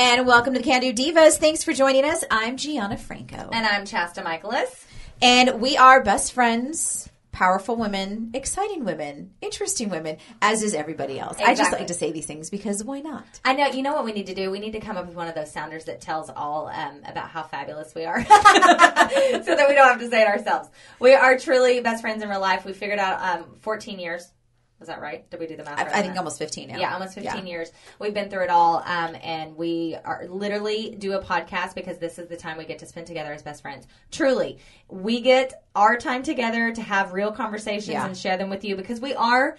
And welcome to the Can Do Divas. Thanks for joining us. I'm Gianna Franco. And I'm Chasta Michaelis. And we are best friends, powerful women, exciting women, interesting women, as is everybody else. I just like to say these things because why not? I know, you know what we need to do? We need to come up with one of those sounders that tells all um, about how fabulous we are so that we don't have to say it ourselves. We are truly best friends in real life. We figured out um, 14 years. Was that right? Did we do the math? I, right I think that? almost 15 now. Yeah, almost 15 Yeah. years. We've been through it all, um, and we are literally do a podcast because this is the time we get to spend together as best friends. Truly, we get our time together to have real conversations Yeah. and share them with you because we are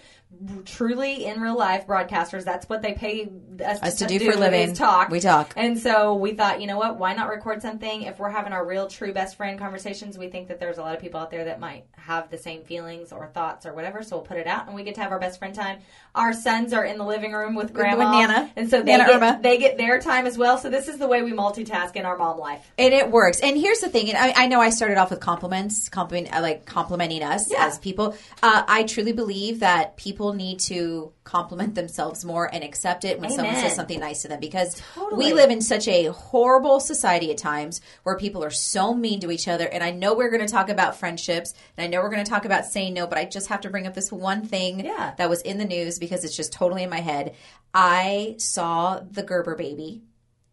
truly in real life broadcasters. That's what they pay us, Us to do for a living. talk. We talk. And so we thought, you know what? Why not record something? If we're having our real, true best friend conversations, we think that there's a lot of people out there that might have the same feelings or thoughts or whatever. So we'll put it out, and we get to have our best friend time. Our sons are in the living room with grandma, Nana. and so they Nana get, Irma. they get their time as well. So this is the way we multitask in our mom life. And it works. And here's the thing. And I, I know I started off with compliments, compliment, uh, like complimenting us Yeah. as people. Uh, I truly believe that people need to compliment themselves more and accept it when someone says something nice to them because Totally. we live in such a horrible society at times where people are so mean to each other. And I know we're going to talk about friendships and I know we're going to talk about saying no, but I just have to bring up this one thing Yeah. that was in the news because it's just totally in my head. I saw the Gerber baby.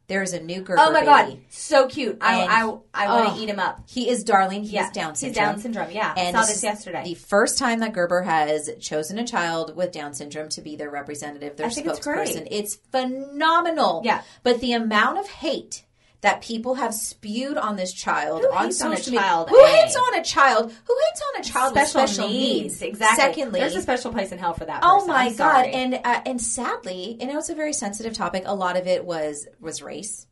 There's a new Gerber Oh my baby. god, so cute! I And- I, I want oh, to eat him up. He is darling. He Yeah, has Down he's syndrome. Down syndrome, yeah. I And saw this this yesterday. The first time that Gerber has chosen a child with Down syndrome to be their representative, their I think it's spokesperson. great. It's phenomenal. Yeah. But the amount of hate that people have spewed on this child Who on hates on a social media. child, Who eh? hates on a child? Who hates on a child with special needs? exactly. Secondly, there's a special place in hell for that. Oh my I'm god! sorry. And uh, and sadly, and it was a very sensitive topic. A lot of it was was race.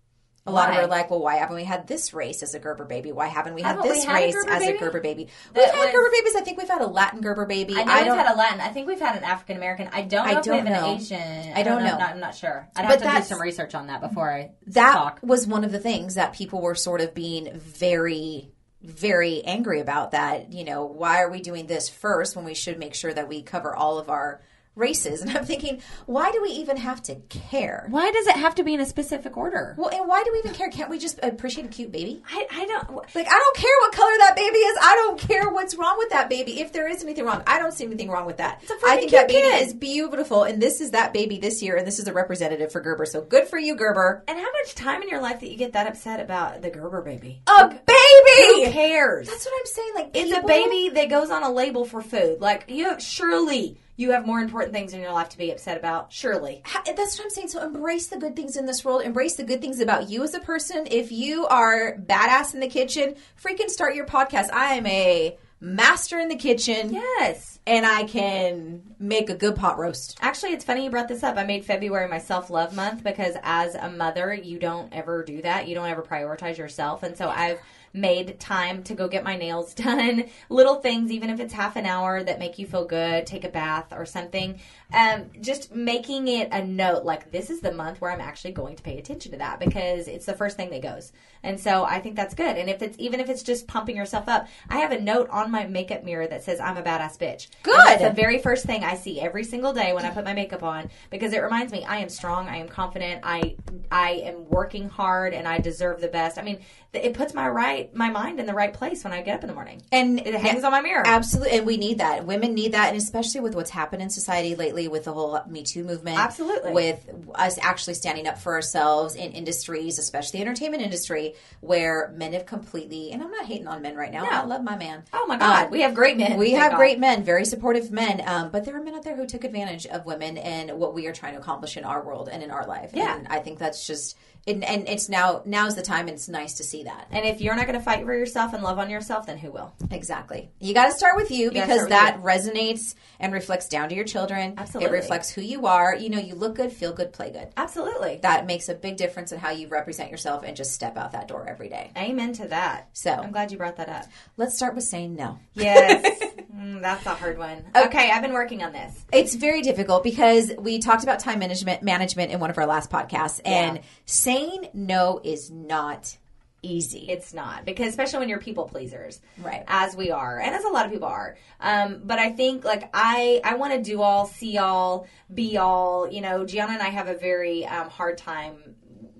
A lot of Why? it were like, well, why haven't we had this race as a Gerber baby? Why haven't we had Haven't we this had race Gerber as baby? a Gerber baby? We've had was- Gerber babies. I think we've had a Latin Gerber baby. I know we've had a Latin. I think we've had an African American. I don't know I if don't we have know. an Asian. I don't know. Not, I'm not sure. I'd But have to do some research on that before I that talk. was one of the things that people were sort of being very very angry about that you know why are we doing this first when we should make sure that we cover all of our races and i'm thinking why do we even have to care Why does it have to be in a specific order? well and why do we even care can't we just appreciate a cute baby I, I don't. like i don't care what color that baby is i don't care what's wrong with that baby if there is anything wrong i don't see anything wrong with that i think that baby kid. is beautiful and this is that baby this year and this is a representative for gerber so good for you gerber And how much time in your life that you get that upset about the Gerber baby? a Who baby cares? That's what I'm saying. Like it's a baby that goes on a label for food. Like you, surely you have more important things in your life to be upset about. Surely. Ha- That's what I'm saying. So embrace the good things in this world. Embrace the good things about you as a person. If you are badass in the kitchen, freaking start your podcast. I am a master in the kitchen, Yes. and I can make a good pot roast. Actually, it's funny you brought this up. I made February my self love month because as a mother, you don't ever do that. You don't ever prioritize yourself. And so I've made time to go get my nails done. Little things, even if it's half an hour that make you feel good, take a bath or something. Um, just making it a note like this is the month where I'm actually going to pay attention to that because it's the first thing that goes. And so I think that's good. And if it's even if it's just pumping yourself up, I have a note on my makeup mirror that says I'm a badass bitch. And Good. that's the very first thing I see every single day when I put my makeup on because it reminds me I am strong, I am confident, I I am working hard, and I deserve the best. I mean, it puts my right my mind in the right place when I get up in the morning. And It hangs on my mirror. Absolutely, and we need that. Women need that, and especially with what's happened in society lately with the whole Me Too movement. Absolutely. with us actually standing up for ourselves in industries, especially the entertainment industry, where men have completely. And I'm not hating on men right now. No. I love my man. Oh my God, Um, we have great men. We thank have God. great men, very supportive men, um, but there are men out there who took advantage of women and what we are trying to accomplish in our world and in our life. Yeah. and I think that's just, and, and it's now now's the time, and it's nice to see that. And if you're not going to fight for yourself and love on yourself, then who will? Exactly. You got to start with you gotta because start that resonates and reflects down to your children. Absolutely. It reflects who you are. You know, you look good, feel good, play good. Absolutely. That makes a big difference in how you represent yourself and just step out that door every day. Amen to that. So- I'm glad you brought that up. Let's start with saying no. Yes. Mm, that's a hard one. Okay, I've been working on this. It's very difficult because we talked about time management management in one of our last podcasts and Yeah. saying no is not easy. It's not because especially when you're people pleasers, Right. As we are, and as a lot of people are. Um, but I think like I I want to do all, see all, be all. You know, Gianna and I have a very um, hard time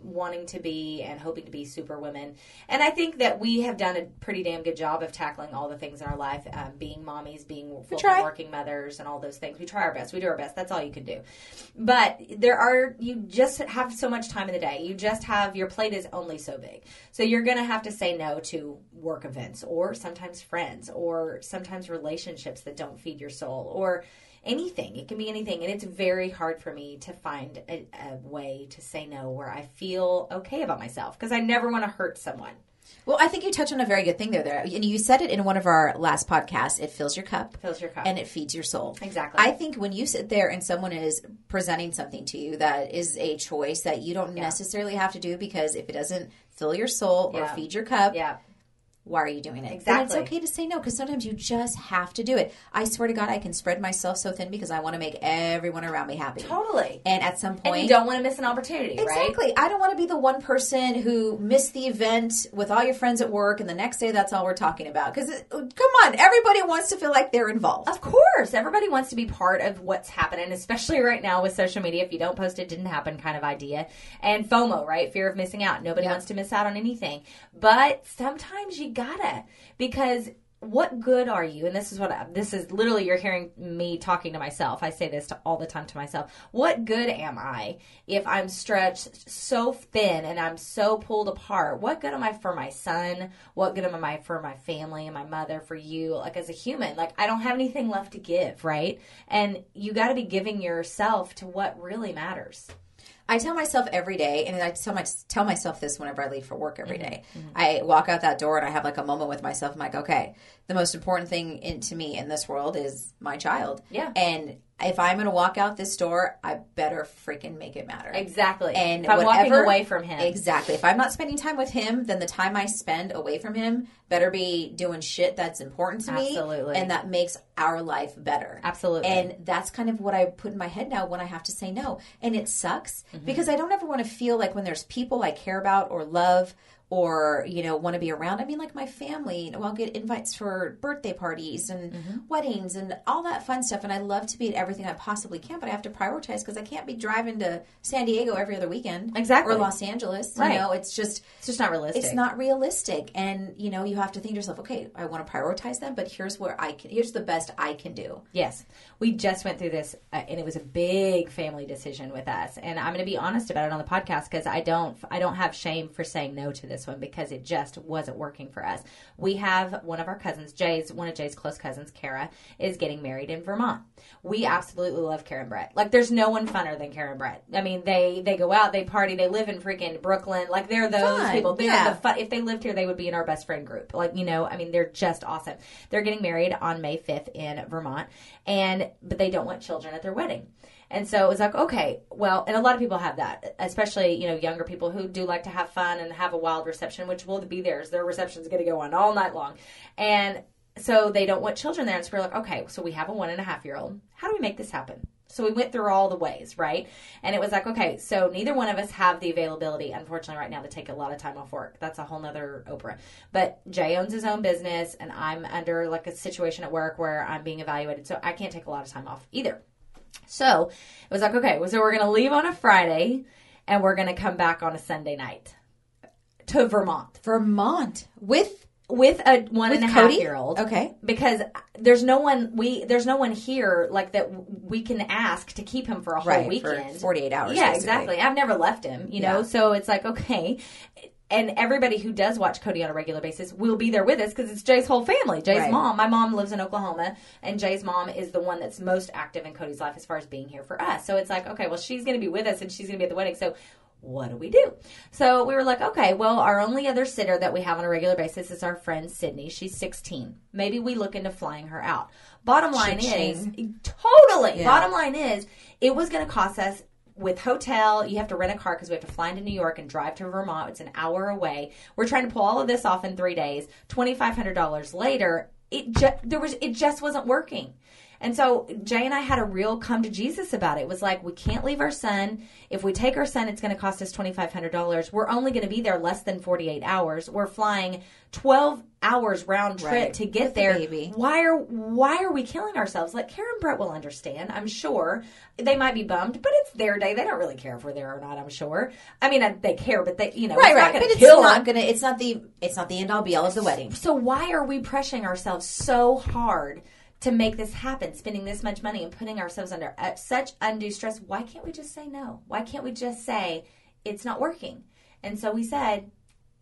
wanting to be and hoping to be super women. And I think that we have done a pretty damn good job of tackling all the things in our life, um, being mommies, being working mothers, and all those things. We try our best. We do our best. That's all you can do. But there are you just have so much time in the day. You just have your plate is only so big. So you're going to have to say no to work events or sometimes friends or sometimes relationships that don't feed your soul or anything. It can be anything. And it's very hard for me to find a, a way to say no where I feel okay about myself because I never want to hurt someone. Well, I think you touched on a very good thing there. There, and you said it in one of our last podcasts. It fills your cup, Fills your cup. and it feeds your soul. Exactly. I think when you sit there and someone is presenting something to you that is a choice that you don't necessarily have to do because if it doesn't fill your soul or feed your cup, yeah. Why are you doing it? Exactly. And it's okay to say no because sometimes you just have to do it. I swear to God, I can spread myself so thin because I want to make everyone around me happy. Totally. And at some point, And you don't want to miss an opportunity, right? Exactly. I don't want to be the one person who missed the event with all your friends at work, and the next day that's all we're talking about. Because come on, everybody wants to feel like they're involved. Of course, everybody wants to be part of what's happening, especially right now with social media. If you don't post, it didn't happen kind of idea. And FOMO, right? Fear of missing out. Nobody Yeah. wants to miss out on anything. But sometimes you gotta because what good are you? And this is what I, this is literally you're hearing me talking to myself. I say this to, all the time to myself. What good am I if I'm stretched so thin and I'm so pulled apart? What good am I for my son? What good am I for my family and my mother, for you, like as a human? Like I don't have anything left to give, right? And you got to be giving yourself to what really matters. I tell myself every day, and I tell, my, tell myself this whenever I leave for work every mm-hmm. day. Mm-hmm. I walk out that door and I have like a moment with myself. I'm like, okay, the most important thing in, to me in this world is my child. Yeah. And if I'm going to walk out this door, I better freaking make it matter. Exactly. And if I'm walking away from him, Exactly. If I'm not spending time with him, then the time I spend away from him better be doing shit that's important to me. Absolutely. And that makes our life better. Absolutely. And that's kind of what I put in my head now when I have to say no. And it sucks Mm-hmm. because I don't ever want to feel like when there's people I care about or love or you know want to be around i mean like my family you know i'll get invites for birthday parties and Mm-hmm. weddings and all that fun stuff and i love to be at everything i possibly can but i have to prioritize because i can't be driving to san diego every other weekend Exactly. or los angeles Right. you know it's just it's just not realistic. it's not realistic and you know you have to think to yourself okay i want to prioritize them but here's where i can here's the best i can do Yes, we just went through this, uh, and it was a big family decision with us. And I'm going to be honest about it on the podcast because I don't, I don't have shame for saying no to this one because it just wasn't working for us. We have one of our cousins, Jay's, one of Jay's close cousins, Kara, is getting married in Vermont. We absolutely love Karen Brett. Like, there's no one funner than Karen Brett. I mean, they they go out, they party, they live in freaking Brooklyn. Like, they're those Fun, people. They're yeah. the fun. If they lived here, they would be in our best friend group. Like, you know, I mean, they're just awesome. They're getting married on May 5th in Vermont, and but they don't want children at their wedding. And so it was like, okay, well, and a lot of people have that, especially, you know, younger people who do like to have fun and have a wild reception, which will be theirs. Their reception's going to go on all night long. And so they don't want children there. And so we're like, okay, so we have a one and a half year old. How do we make this happen? So we went through all the ways, right? And it was like, okay, so neither one of us have the availability, unfortunately, right now to take a lot of time off work. That's a whole nother Oprah. But Jay owns his own business, and I'm under like a situation at work where I'm being evaluated, so I can't take a lot of time off either. So it was like, okay, so we're going to leave on a Friday, and we're going to come back on a Sunday night to Vermont. Vermont? With with a one with and a half year old. okay. Because there's no one we there's no one here like that we can ask to keep him for a whole right weekend. for 48 hours yeah basically. exactly. I've never left him you know? Yeah. so it's like okay and everybody who does watch Cody on a regular basis will be there with us because it's Jay's whole family. Jay's Right. mom, my mom lives in Oklahoma, and Jay's mom is the one that's most active in Cody's life as far as being here for us. So it's like, okay, well, she's going to be with us and she's going to be at the wedding. So what do we do? So we were like, okay, well, our only other sitter that we have on a regular basis is our friend Sydney. She's 16. Maybe we look into flying her out. Bottom line is, totally. Yeah. Bottom line is, it was going to cost us with hotel. You have to rent a car because we have to fly into New York and drive to Vermont. It's an hour away. We're trying to pull all of this off in three days. Twenty five hundred dollars later, it there was it just wasn't working. And so Jay and I had a real come to Jesus about it. It was like, we can't leave our son. If we take our son, it's going to cost us $2,500. We're only going to be there less than 48 hours. We're flying 12 hours round trip Right. to get With the there. baby. Why are why are we killing ourselves? Like Karen Brett will understand, I'm sure. They might be bummed, but it's their day. They don't really care if we're there or not. I'm sure. I mean, uh, they care, but they, you know, Right, it's not right. But it's not gonna. It's not the. It's not the end all be all of the wedding. So why are we pressuring ourselves so hard to make this happen, spending this much money and putting ourselves under uh, such undue stress? Why can't we just say no? Why can't we just say it's not working? And so we said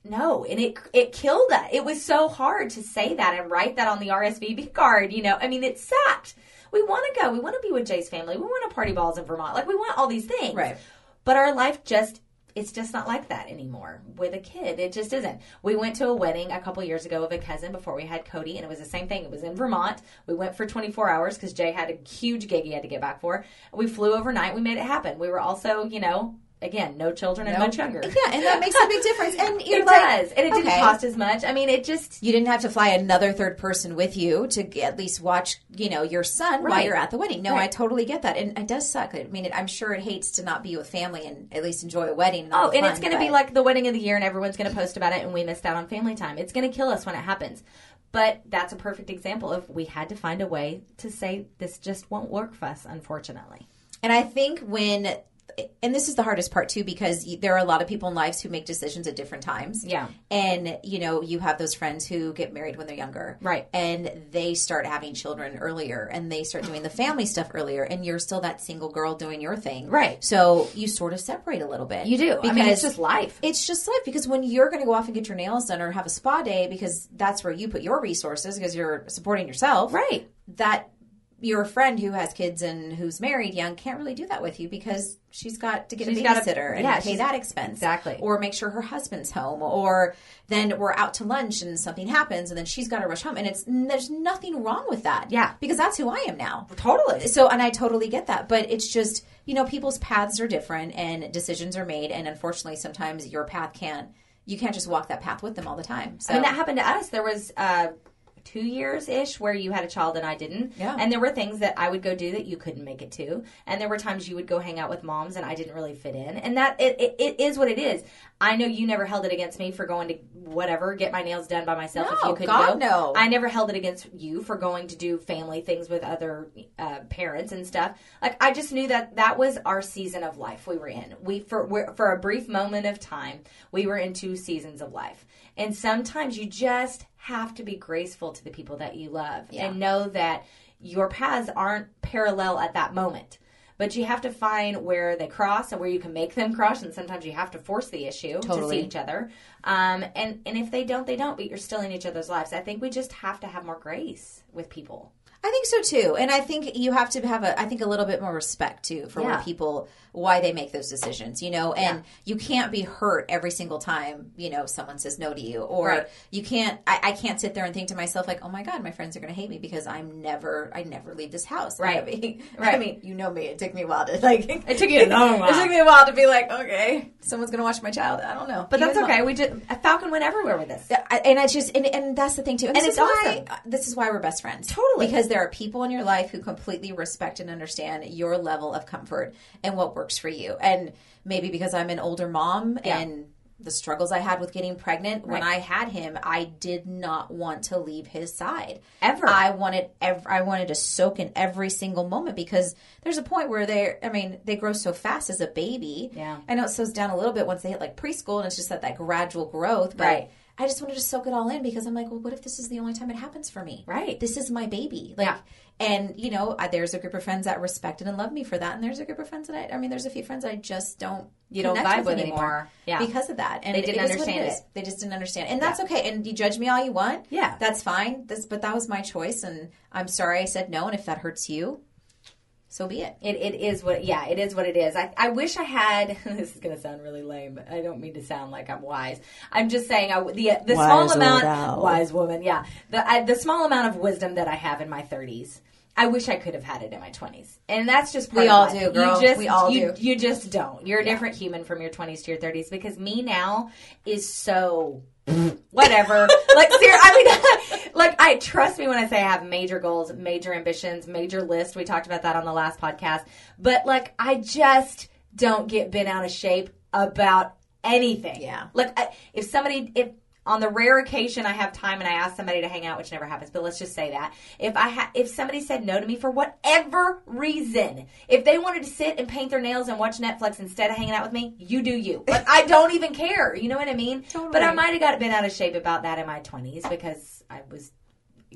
no, and it it killed us. It was so hard to say that and write that on the RSVP card. You know, I mean, it sucked. We want to go. We want to be with Jay's family. We want to party balls in Vermont. Like we want all these things. Right. But our life just it's just not like that anymore with a kid. It just isn't. We went to a wedding a couple years ago of a cousin before we had Cody, and it was the same thing. It was in Vermont. We went for 24 hours because Jay had a huge gig he had to get back for. We flew overnight. We made it happen. We were also, you know, again, no children and much younger. Yeah, and that makes a big difference. And It like, does, and it didn't cost as much. I mean, it just You didn't have to fly another third person with you to at least watch, you know, your son while you're at the wedding. No, I totally get that, and it does suck. I mean, I'm sure it hates to not be with family and at least enjoy a wedding. And Oh, and fun, it's going to be like the wedding of the year, and everyone's going to post about it, and we missed out on family time. It's going to kill us when it happens. But that's a perfect example of we had to find a way to say this just won't work for us, unfortunately. And I think when, and this is the hardest part too, because there are a lot of people in lives who make decisions at different times. Yeah. And, you know, you have those friends who get married when they're younger. Right. And they start having children earlier and they start doing the family stuff earlier. And you're still that single girl doing your thing. Right. So you sort of separate a little bit. You do. I mean, it's just life. It's just life because when you're going to go off and get your nails done or have a spa day because that's where you put your resources because you're supporting yourself Right. that your friend who has kids and who's married young can't really do that with you because she's got to get She's a babysitter and yeah, pay that expense exactly. or make sure her husband's home or then we're out to lunch and something happens and then she's got to rush home and it's there's nothing wrong with that Yeah. because that's who I am now Totally. so and I totally get that but it's just you know people's paths are different and decisions are made and unfortunately sometimes your path can't you can't just walk that path with them all the time so I mean, that happened to us. There was uh, two years ish where you had a child and I didn't. Yeah. And there were things that I would go do that you couldn't make it to. And there were times you would go hang out with moms and I didn't really fit in. And that it, it, it is what it is. I know you never held it against me for going to whatever, get my nails done by myself if No, you couldn't God, go. no. I never held it against you for going to do family things with other uh, parents and stuff. Like I just knew that that was our season of life we were in. We for we're, for a brief moment of time, we were in two seasons of life. And sometimes you just have to be graceful to the people that you love and know that your paths aren't parallel at that moment. But you have to find where they cross and where you can make them cross, and sometimes you have to force the issue to see each other. Um, and and if they don't, they don't. But you're still in each other's lives. I think we just have to have more grace with people. I think so too, and I think you have to have a, I think a little bit more respect too for Yeah. people why they make those decisions, you know, and you can't be hurt every single time you know someone says no to you, or Right. you can't. I, I can't sit there and think to myself like, oh my god, my friends are going to hate me because I'm never, I never leave this house. Right. I mean, Right. I mean, you know me. It took me a while to like. It took you a long while. It took me a while to be like, okay, someone's going to watch my child. I don't know, But that's okay. We just Falcon went everywhere with this. And I just and, and that's the thing too. And, And this it's is why awesome. this is why we're best friends. Totally. because there are people in your life who completely respect and understand your level of comfort and what works for you. And maybe because I'm an older mom Yeah. and the struggles I had with getting pregnant when I had him, I did not want to leave his side Ever. I wanted ev- I wanted to soak in every single moment because there's a point where they I mean they grow so fast as a baby. Yeah. I know it slows down a little bit once they hit like preschool and it's just that that gradual growth. But Right. I just wanted to soak it all in because I'm like, well, what if this is the only time it happens for me? Right. This is my baby. Like, Yeah. and you know, I, there's a group of friends that respected and love me for that, and there's a group of friends that I, I mean, there's a few friends I just don't You don't vibe with anymore. Yeah. because of that, and They didn't it understand is. it. They just didn't understand, and that's okay. And you judge me all you want. Yeah. that's fine. This, but that was my choice, and I'm sorry I said no. And if that hurts you, so be it. It, it is what yeah it is what it is. I, I wish I had. This is going to sound really lame, but I don't mean to sound like I'm wise. I'm just saying I, the the small Wise old amount wise woman yeah the I, the small amount of wisdom that I have in my 30s. I wish I could have had it in my 20s. And that's just part We all do, girl. You just, We all you, do. You just don't. You're a different human from your 20s to your 30s because me now is so whatever. like, I mean, like, I trust me when I say I have major goals, major ambitions, major list. We talked about that on the last podcast. But, like, I just don't get bent out of shape about anything. Yeah. Like, I, if somebody, if, on the rare occasion I have time and I ask somebody to hang out, which never happens, but let's just say that if I ha- if somebody said no to me for whatever reason, if they wanted to sit and paint their nails and watch Netflix instead of hanging out with me, you do you. Like I don't even care. You know what I mean? Totally. But I might have got been out of shape about that in my twenties because I was.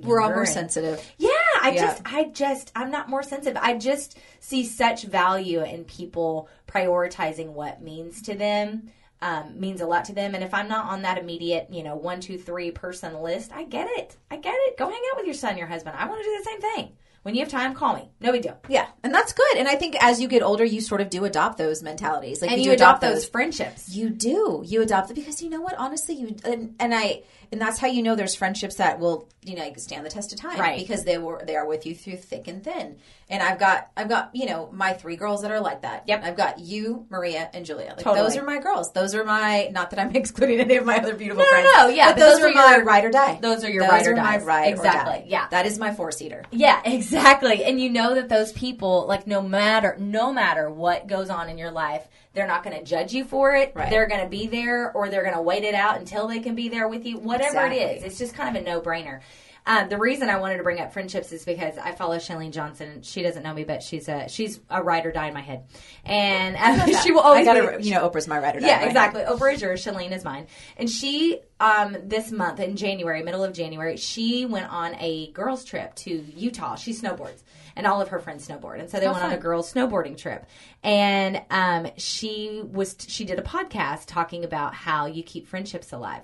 We're all more and- sensitive. yeah, I Yeah. just, I just, I'm not more sensitive. I just see such value in people prioritizing what means to them, um, means a lot to them. And if I'm not on that immediate, you know, one, two, three person list, I get it. I get it. Go hang out with your son, your husband. I want to do the same thing. When you have time, call me. No big deal. Yeah, and that's good. And I think as you get older, you sort of do adopt those mentalities. Like And do you adopt those friendships. You do. You adopt it because you know what? Honestly, you and, and I and that's how you know there's friendships that will you know stand the test of time, Right. Because they were they are with you through thick and thin. And I've got I've got you know my three girls that are like that. Yep. I've got you, Maria, and Julia. Like Totally. those are my girls. Those are my not that I'm excluding any of my other beautiful No, no, friends. no, yeah, but but those, those are, my your- ride or die. those are your those ride or die. ride Exactly, or die. yeah. that is my four seater. Yeah, exactly. And you know that those people, like no matter no matter what goes on in your life, they're not going to judge you for it. Right. They're going to be there, or they're going to wait it out until they can be there with you. Whatever it Exactly. is, it's just kind of a no brainer. Um, the reason I wanted to bring up friendships is because I follow Chalene Johnson. She doesn't know me, but she's a she's a ride or die in my head, and um, she will I always got be- you know Oprah's my ride or die. yeah, exactly. Oprah is yours, Chalene is mine. And she, um, this month in January, middle of January, she went on a girls' trip to Utah. She snowboards, and all of her friends snowboard, and so they Oh, went on a girls' snowboarding trip. And um, she was she did a podcast talking about how you keep friendships alive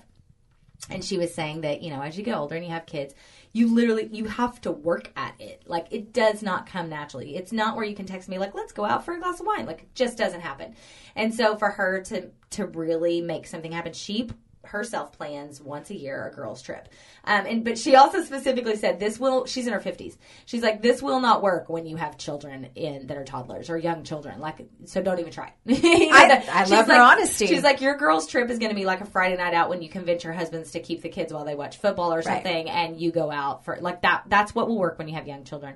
and she was saying that you know as you get older and you have kids you literally you have to work at it. Like it does not come naturally. It's not where you can text me like let's go out for a glass of wine. Like it just doesn't happen. And so for her to to really make something happen she herself plans once a year a girls trip. Um, and but she also specifically said this will she's in her 50s she's like this will not work when you have children in that are toddlers or young children. Like so don't even try. You know, I- I love her honesty. she's like your girls trip is going to be like a friday night out when you convince your husbands to keep the kids while they watch football or something and you go out for like that that's what will work when you have young children.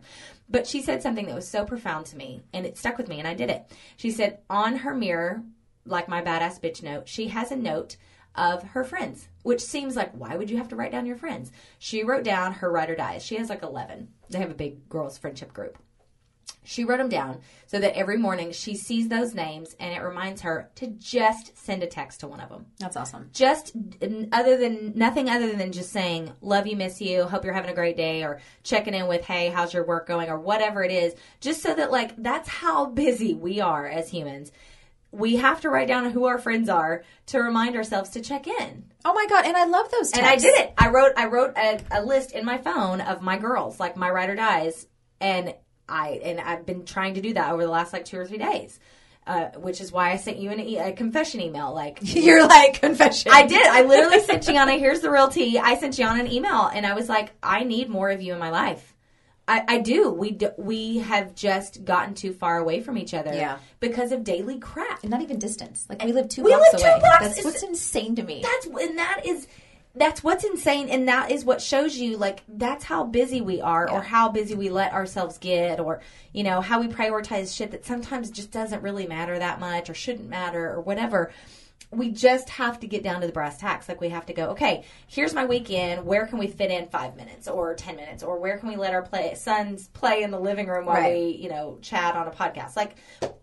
But she said something that was so profound to me and it stuck with me and i did it. She said on her mirror like my badass bitch note she has a note of her friends which seems like why would you have to write down your friends she wrote down her ride or dies she has like 11 they have a big girls friendship group she wrote them down so that every morning she sees those names and it reminds her to just send a text to one of them. That's awesome. Just other than nothing other than just saying, Love you, miss you, hope you're having a great day, or checking in with, Hey, how's your work going, or whatever it is. Just so that, like, that's how busy we are as humans. We have to write down who our friends are to remind ourselves to check in. Oh my god! And I love those. Texts. And I did it. I wrote I wrote a, a list in my phone of my girls, like my ride or dies, and I and I've been trying to do that over the last like two or three days, uh, which is why I sent you an e- a confession email. Like You're like confession. I did. I literally sent Gianna. Here's the real tea. I sent Gianna an email, and I was like, I need more of you in my life. I, I do. We do, we have just gotten too far away from each other, Yeah. because of daily crap. And not even distance. Like we live two We blocks live two away. blocks. That's It's- what's insane to me. that's and that is that's what's insane and that is what shows you like that's how busy we are or how busy we let ourselves get or you know how we prioritize shit that sometimes just doesn't really matter that much or shouldn't matter or whatever we just have to get down to the brass tacks. Like we have to go okay here's my weekend. Where can we fit in five minutes or ten minutes? Or where can we let our play sons play in the living room while Right. we you know chat on a podcast? Like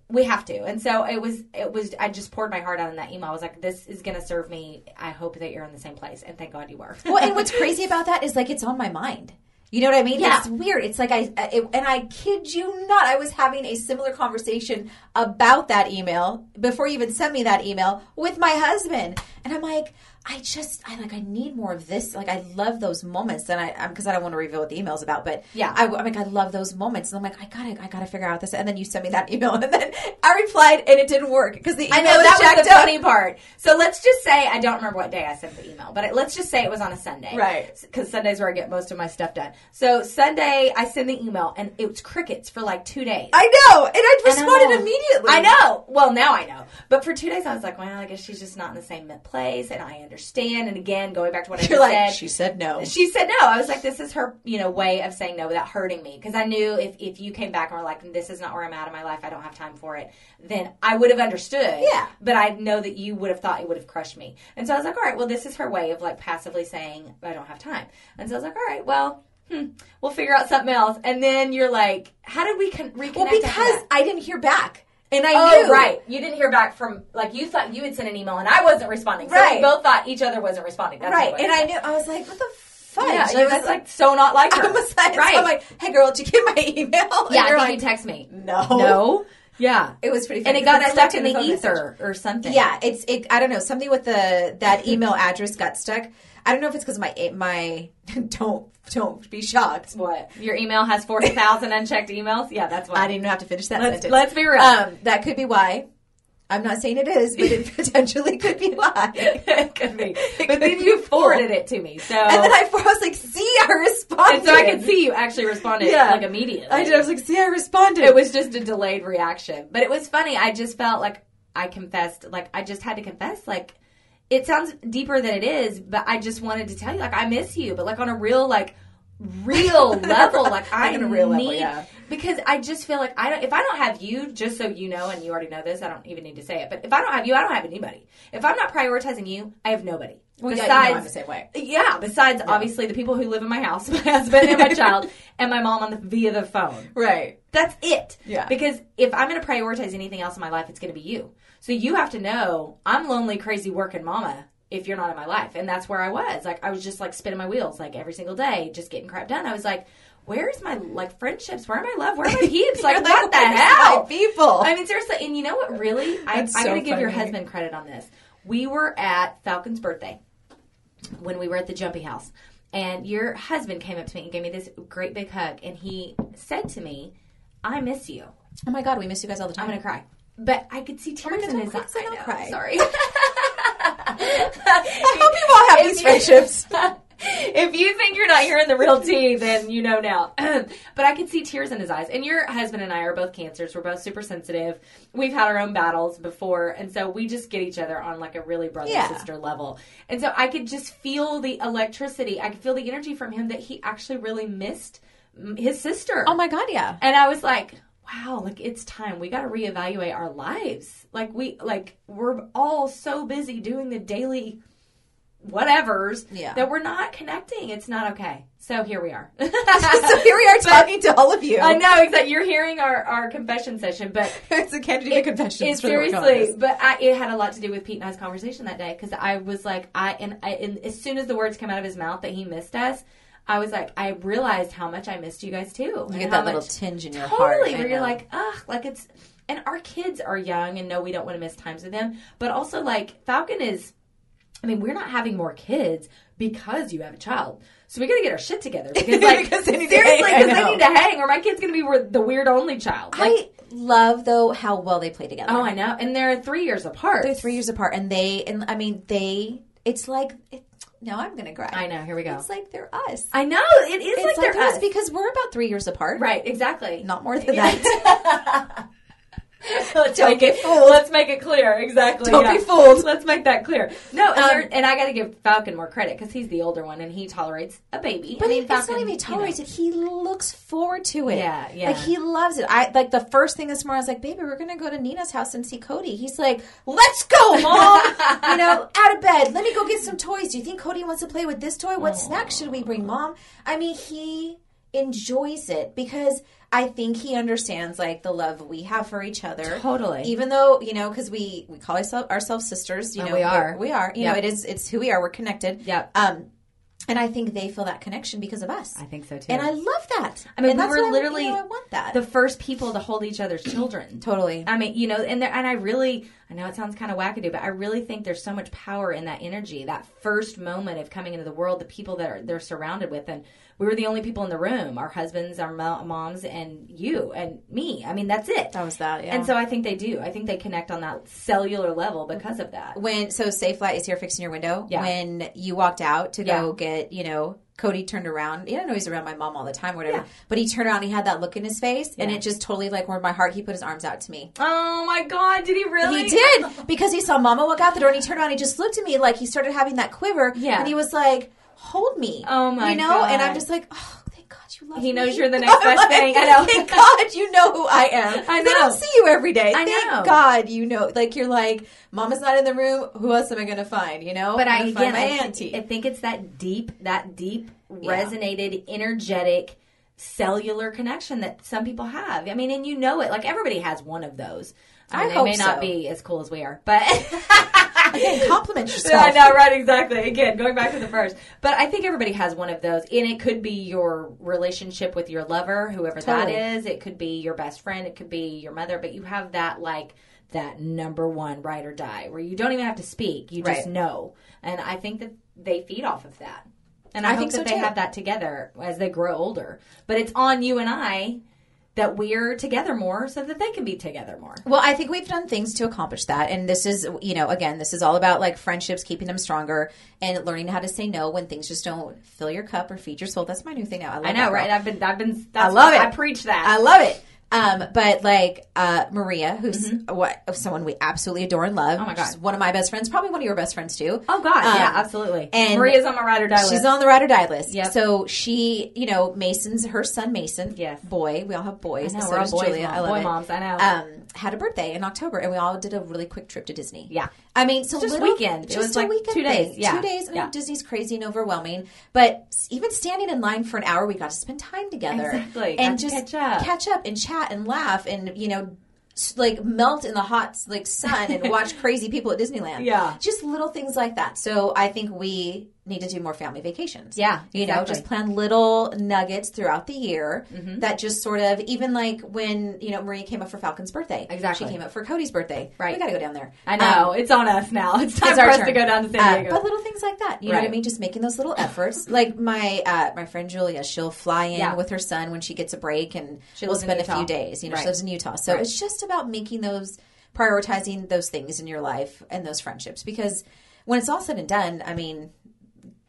we have to. And so it was it was i just poured my heart out in that email. I was like this is going to serve me. I hope that you're in the same place and thank god you were well, and what's crazy about that is like it's on my mind. You know what I mean? Yeah. It's weird. It's like I, it, and I kid you not, I was having a similar conversation about that email before you even sent me that email with my husband. And I'm like, I just, I like, I need more of this. Like, I love those moments. And I, because I don't want to reveal what the email's about, but Yeah. I, I'm like, I love those moments. And I'm like, I gotta, I gotta figure out this. And then you sent me that email, and then I replied, and it didn't work because the email I know was that was the up. funny part. So let's just say I don't remember what day I sent the email, but it, let's just say it was on a Sunday, Right. Because Sundays where I get most of my stuff done. So Sunday I send the email and it was crickets for like two days. I know, and I responded immediately. I know. Well, now I know. But for two days, I was like, well, I guess she's just not in the same place, and I understand. And again, going back to what I You're just like, said, she said no. she said no. I was like, this is her, you know, way of saying no without hurting me. Because I knew if, if you came back and were like, this is not where I'm at in my life, I don't have time for it, then I would have understood. Yeah. But I know that you would have thought it would have crushed me. And so I was like, all right, well, this is her way of like passively saying, I don't have time. And so I was like, all right, well, hmm, we'll figure out something else. And then you're like, how did we con- reconnect? well, because? I didn't hear back. And I Oh, knew. right. You didn't hear back from like you thought you had sent an email and I wasn't responding. So Right. we both thought each other wasn't responding. That's Right. And. I knew, I was like, what the fudge? yeah, I you was like so not like her. I was like, right. so I'm like, hey girl, did you get my email? And yeah, you're I like, you text me. no. No. Yeah. It was pretty And it got stuck in the phone message. ether or something. Yeah, it's it. I don't know something with the that email address got stuck. I don't know if it's because my my don't don't be shocked. What? Your email has forty thousand unchecked emails? Yeah, that's why. I didn't even have to finish that let's, sentence. let's be real. Um, that could be why. I'm not saying it is, but it potentially could be why. it could be. But could then you forwarded it to me. So And then I, I was like, "See, I responded." and so I could see you actually responded Yeah. like immediately. I did. I was like, "See, I responded." it was just a delayed reaction. But it was funny. I just felt like I confessed, like I just had to confess, like it sounds deeper than it is, but I just wanted to tell you, like I miss you, but like on a real, like real level, like I Like real need, level, yeah. because I just feel like I don't. If I don't have you, just so you know, and you already know this, I don't even need to say it. But if I don't have you, I don't have anybody. If I'm not prioritizing you, I have nobody. Well, yeah, besides, you know the same way. yeah, besides obviously the people who live in my house, my husband and my child, and my mom on the via the phone. right. That's it. Yeah. Because if I'm going to prioritize anything else in my life, it's going to be you. So you have to know I'm lonely, crazy working mama if you're not in my life. And that's where I was. Like, I was just like spinning my wheels like every single day, just getting crap done. I was like, where's my like friendships? Where are my love? Where are my peeps? Like, what the hell? people? I mean, seriously. And you know what, really? I, I got to so give your husband credit on this. We were at Falcon's birthday when we were at the Jumpy House. And your husband came up to me and gave me this great big hug. And he said to me, I miss you. Oh my god, we miss you guys all the time. I'm going to cry. But I could see tears in his eyes. so I don't cry. Sorry. I hope you all have If these friendships. if you think you're not hearing the real tea, then you know now. but I could see tears in his eyes. And your husband and I are both cancers. We're both super sensitive. We've had our own battles before. And so we just get each other on like a really brother Yeah. sister level. And so I could just feel the electricity. I could feel the energy from him that he actually really missed his sister. Oh my god, yeah. And I was like, wow, like it's time. We got to reevaluate our lives. Like we like we're all so busy doing the daily whatevers Yeah. that we're not connecting. It's not okay. So here we are. so here we are talking to all of you. I know exactly. You're hearing our, our confession session, but it's a candidate confession. it, seriously, but I, it had a lot to do with Pete and I's conversation that day because I was like, I and, I and as soon as the words came out of his mouth that he missed us, I was like, I realized how much I missed you guys too. You get that little tinge in your heart. totally where you're like ugh like it's and our kids are young and no we don't want to miss times with them but also like falcon is i mean we're not having more kids because you have a child so we got to get our shit together because like Because to seriously because they need to hang or my kid's gonna be the weird only child like, I love though how well they play together. oh i know and they're three years apart They're three years apart, and they and I mean they. It's like it, no, I'm gonna cry. i know here we go It's like they're us. i know it is It's like, like, they're us us because we're about three years apart. right exactly Not more than Yeah. that. Let's Don't make get it fooled. Let's make it clear. Exactly. Don't yeah. be fooled. Let's make that clear. No, and, Um, there- and I got to give Falcon more credit because he's the older one and he tolerates a baby. But I mean, not even he you tolerates know. it. He looks forward to it. Yeah, yeah. Like he loves it. I like the first thing this morning. I was like, "Baby, we're gonna go to Nina's house and see Cody." He's like, "Let's go, mom! you know, out of bed. Let me go get some toys. Do you think Cody wants to play with this toy? What snack should we bring, mom?" I mean, he enjoys it because I think he understands like the love we have for each other. Totally. Even though you know, because we we call ourselves ourselves sisters. You know, we we're- We are. You Yep. know, it is. It's who we are. We're connected. Yeah. Um, and I think they feel that connection because of us. I think so too. And I love that. I mean, and we that's were what I- literally you know, I want that. the first people to hold each other's children. totally. I mean, you know, and there, and I really, I know it sounds kind of wackadoo, but I really think there's so much power in that energy, that first moment of coming into the world, the people that are they're surrounded with, and we were the only people in the room, our husbands, our moms, and you and me. I mean, that's it. That was that, yeah. And so I think they do. I think they connect on that cellular level because of that. when so Safelite is here fixing your window. Yeah. When you walked out to go Yeah. get, you know, Cody turned around. You know, he's around my mom all the time, or whatever. Yeah. But he turned around. He had that look in his face, and it just totally like warmed my heart. He put his arms out to me. Oh my God! Did he really? He did because he saw Mama walk out the door, and he turned around. and He just looked at me like he started having that quiver. Yeah. and he was like, "Hold me." Oh, my god You know, and I'm just like, "Oh, thank God you love me. He me." knows you're the next best like, thing. I know. Thank God you know who I am. I They know. don't see you every day. I Thank know. God you know. Like you're like, Mama's not in the room. Who else am I going to find? You know. But I'm I again, find my I, auntie. I think it's that deep, that deep, Yeah. resonated, energetic, cellular connection that some people have. I mean, and you know it. Like everybody has one of those. I, I mean, they hope may not be as cool as we are, but Again, compliment yourself. I know, right? Exactly. Again, going back to the first, but I think everybody has one of those, and it could be your relationship with your lover, whoever Totally. that is. It could be your best friend. It could be your mother. But you have that like that number one ride or die, where you don't even have to speak; you just Right. know. And I think that they feed off of that, and I, I hope think that so, they too. have that together as they grow older. But it's on you and I that we're together more, so that they can be together more. Well, I think we've done things to accomplish that. And this is, you know, again, this is all about like friendships, keeping them stronger and learning how to say no when things just don't fill your cup or feed your soul. That's my new thing now. I, love I know, right? I've been, I've been. That's love it. I preach that. I love it. Um, but like uh, Maria, who's what someone we absolutely adore and love. Mm-hmm. Oh my God. She's one of my best friends, probably one of your best friends too. Oh God, Um, yeah, absolutely. and Maria's on my ride or die She's list. on the ride or die list. Yeah. So she, you know, Mason's her son Mason. Yes. Boy, we all have boys. I know, so we're all boys Julia. mom- I love boy it. moms, I know. Um, had a birthday in October, and we all did a really quick trip to Disney. Yeah. I mean, so Just little, weekend. It was a like weekend two days. thing. Yeah. Two days. I mean, Yeah. Disney's crazy and overwhelming, but even standing in line for an hour, we got to spend time together Exactly. and Got just catch up. catch up and chat and laugh and you know. Like melt in the hot like sun and watch crazy people at Disneyland. Yeah. just little things like that. So I think we need to do more family vacations. Yeah, you know, just plan little nuggets throughout the year Mm-hmm. that just sort of even like when you know Marie came up for Falcon's birthday. Exactly. she came up for Cody's birthday. Right. we got to go down there. I know Um, it's on us now. It's time it's for us turn. to go down to San Uh, but little things like that, you know what I mean? Just making those little efforts. like my uh, my friend Julia, she'll fly in Yeah. with her son when she gets a break, and She we'll spend a few days. You know, Right. she lives in Utah, so Right. it's just about making those prioritizing those things in your life and those friendships because when it's all said and done, I mean.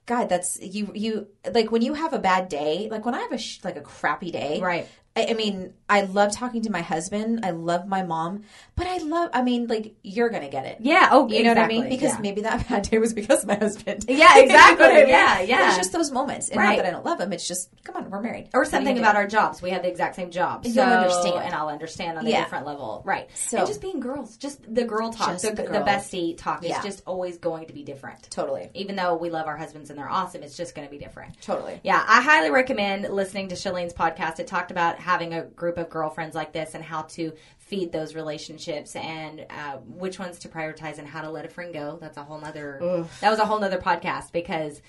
God, that's you. You like when you have a bad day. Like when I have a sh- like a crappy day, Right. I, I mean, I love talking to my husband. I love my mom, but I love. I mean, like you're gonna get it. yeah. Oh, You know what I mean? Because Yeah. maybe that bad day was because of my husband. Yeah, You know exactly. I mean? Yeah, yeah. It's just those moments, and Right. not that I don't love him. It's just, come on, we're married, or What are you something about our jobs. We have the exact same job. You'll so, understand. and I'll understand on a Yeah. different level. Right. So- and just being girls, just the girl talk, Just the, the the, bestie talk Yeah. is just always going to be different. totally, Even though we love our husbands and they're awesome, it's just going to be different. totally. Yeah, I highly recommend listening to Chalene's podcast. It talked about having a group of girlfriends like this and how to feed those relationships and uh, which ones to prioritize and how to let a friend go. That's a whole nother. That was a whole nother podcast because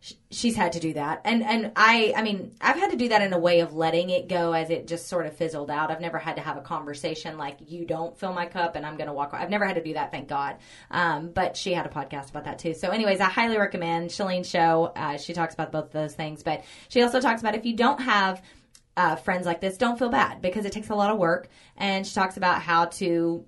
sh- she's had to do that, and and I I mean I've had to do that in a way of letting it go as it just sort of fizzled out. I've never had to have a conversation like you don't fill my cup and I'm going to walk. I've never had to do that, thank God. Um, but she had a podcast about that too. So, anyways, I highly recommend Chalene's show. Uh, she talks about both of those things, but she also talks about if you don't have uh, friends like this, don't feel bad because it takes a lot of work. And she talks about how to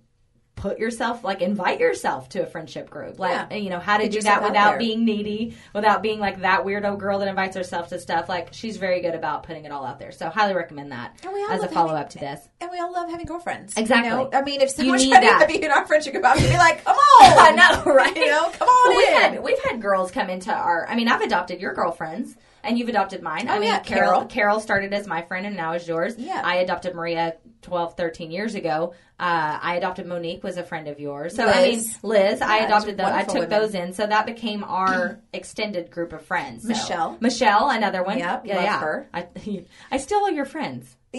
put yourself, like invite yourself to a friendship group, like Yeah. you know how to Put do that without being needy, without being like that weirdo girl that invites herself to stuff. Like she's very good about putting it all out there. So highly recommend that And we all as a follow having- up to this. And we all love having girlfriends. Exactly. You know? I mean, if someone tried to be in our friendship about me, be like, come on. I know, right? You know, come on Well, we've in. had we've had girls come into our. I mean, I've adopted your girlfriends, and you've adopted mine. I Oh, mean, yeah. Carol. Carol started as my friend, and now is yours. Yeah. I adopted Maria 12, 13 years ago. Uh, I adopted Monique, was a friend of yours. So I mean, Liz. Liz, I adopted those. I took women. those in, so that became our extended group of friends. So- Michelle. Michelle, another one. Yep, yeah, love yeah. her. I, I still are your friends.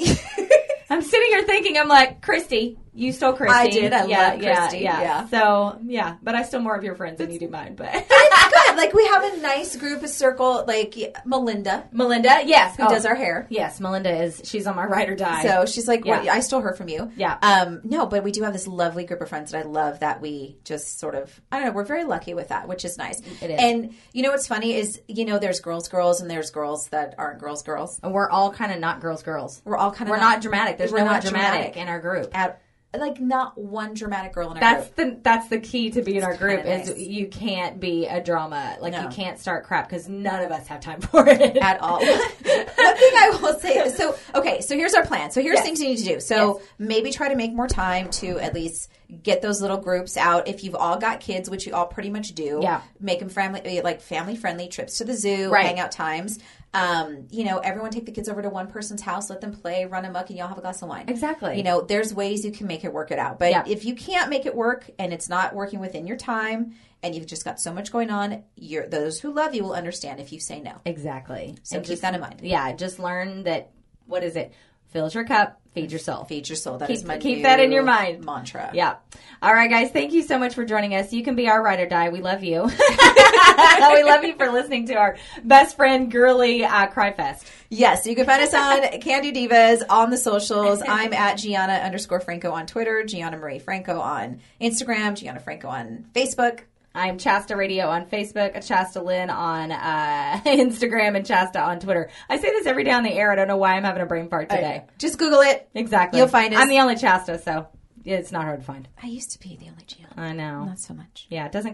I'm sitting here thinking, I'm like, Christy, you stole Christy. I did. I yeah, love yeah, Christy. Yeah, Yeah. So, yeah, but I still more of your friends than you do mine. But it's good. like we have a nice group, a circle, like Melinda, Melinda, yes, who oh, does our hair. Yes, Melinda is. She's on my ride or die. So she's like, Yeah. well, I stole her from you. Yeah. Um, no, but we do have this lovely group of friends that I love that we just sort of, I don't know, we're very lucky with that, which is nice. It is. And you know what's funny is, you know, there's girls, girls, and there's girls that aren't girls, girls. and we're all kind of not girls, girls. We're all kind of We're not dramatic. There's we're no not dramatic, dramatic. in our group. At, like not one dramatic girl in our That's group. the that's the key to be in our group kinda is you can't be a drama like No. you can't start crap because none of us have time for it at all. One thing I will say so okay, so here's our plan. So here's Yes. things you need to do. So Yes. maybe try to make more time to at least get those little groups out. If you've all got kids, which you all pretty much do, Yeah. make them family eh, like family friendly trips to the zoo, Right. hangout times. Um, you know, everyone take the kids over to one person's house, let them play, run amok, and y'all have a glass of wine. Exactly. You know, there's ways you can make it work it out. But Yeah. if you can't make it work and it's not working within your time and you've just got so much going on, you're those who love you will understand if you say no. exactly So And keep just- that in mind. yeah just learn that what is it fills your cup feed your soul Feed your soul. That is Keep- my keep that in your mind. mantra. yeah all right guys thank you so much for joining us you can be our ride or die we love you we love you for listening to our best friend girly uh, cry fest Yes, you can find us on Can Do Divas on the socials. I'm at Gianna underscore Franco on Twitter, Gianna Marie Franco on Instagram, Gianna Franco on Facebook. I'm Chasta Radio on Facebook, a Chasta Lynn on uh, Instagram, and Chasta on Twitter. I say this every day on the air. I don't know why I'm having a brain fart today. Just Google it. Exactly. You'll find it. I'm the only Chasta, so it's not hard to find. I used to be the only Gianna. I know. Not so much. Yeah, doesn't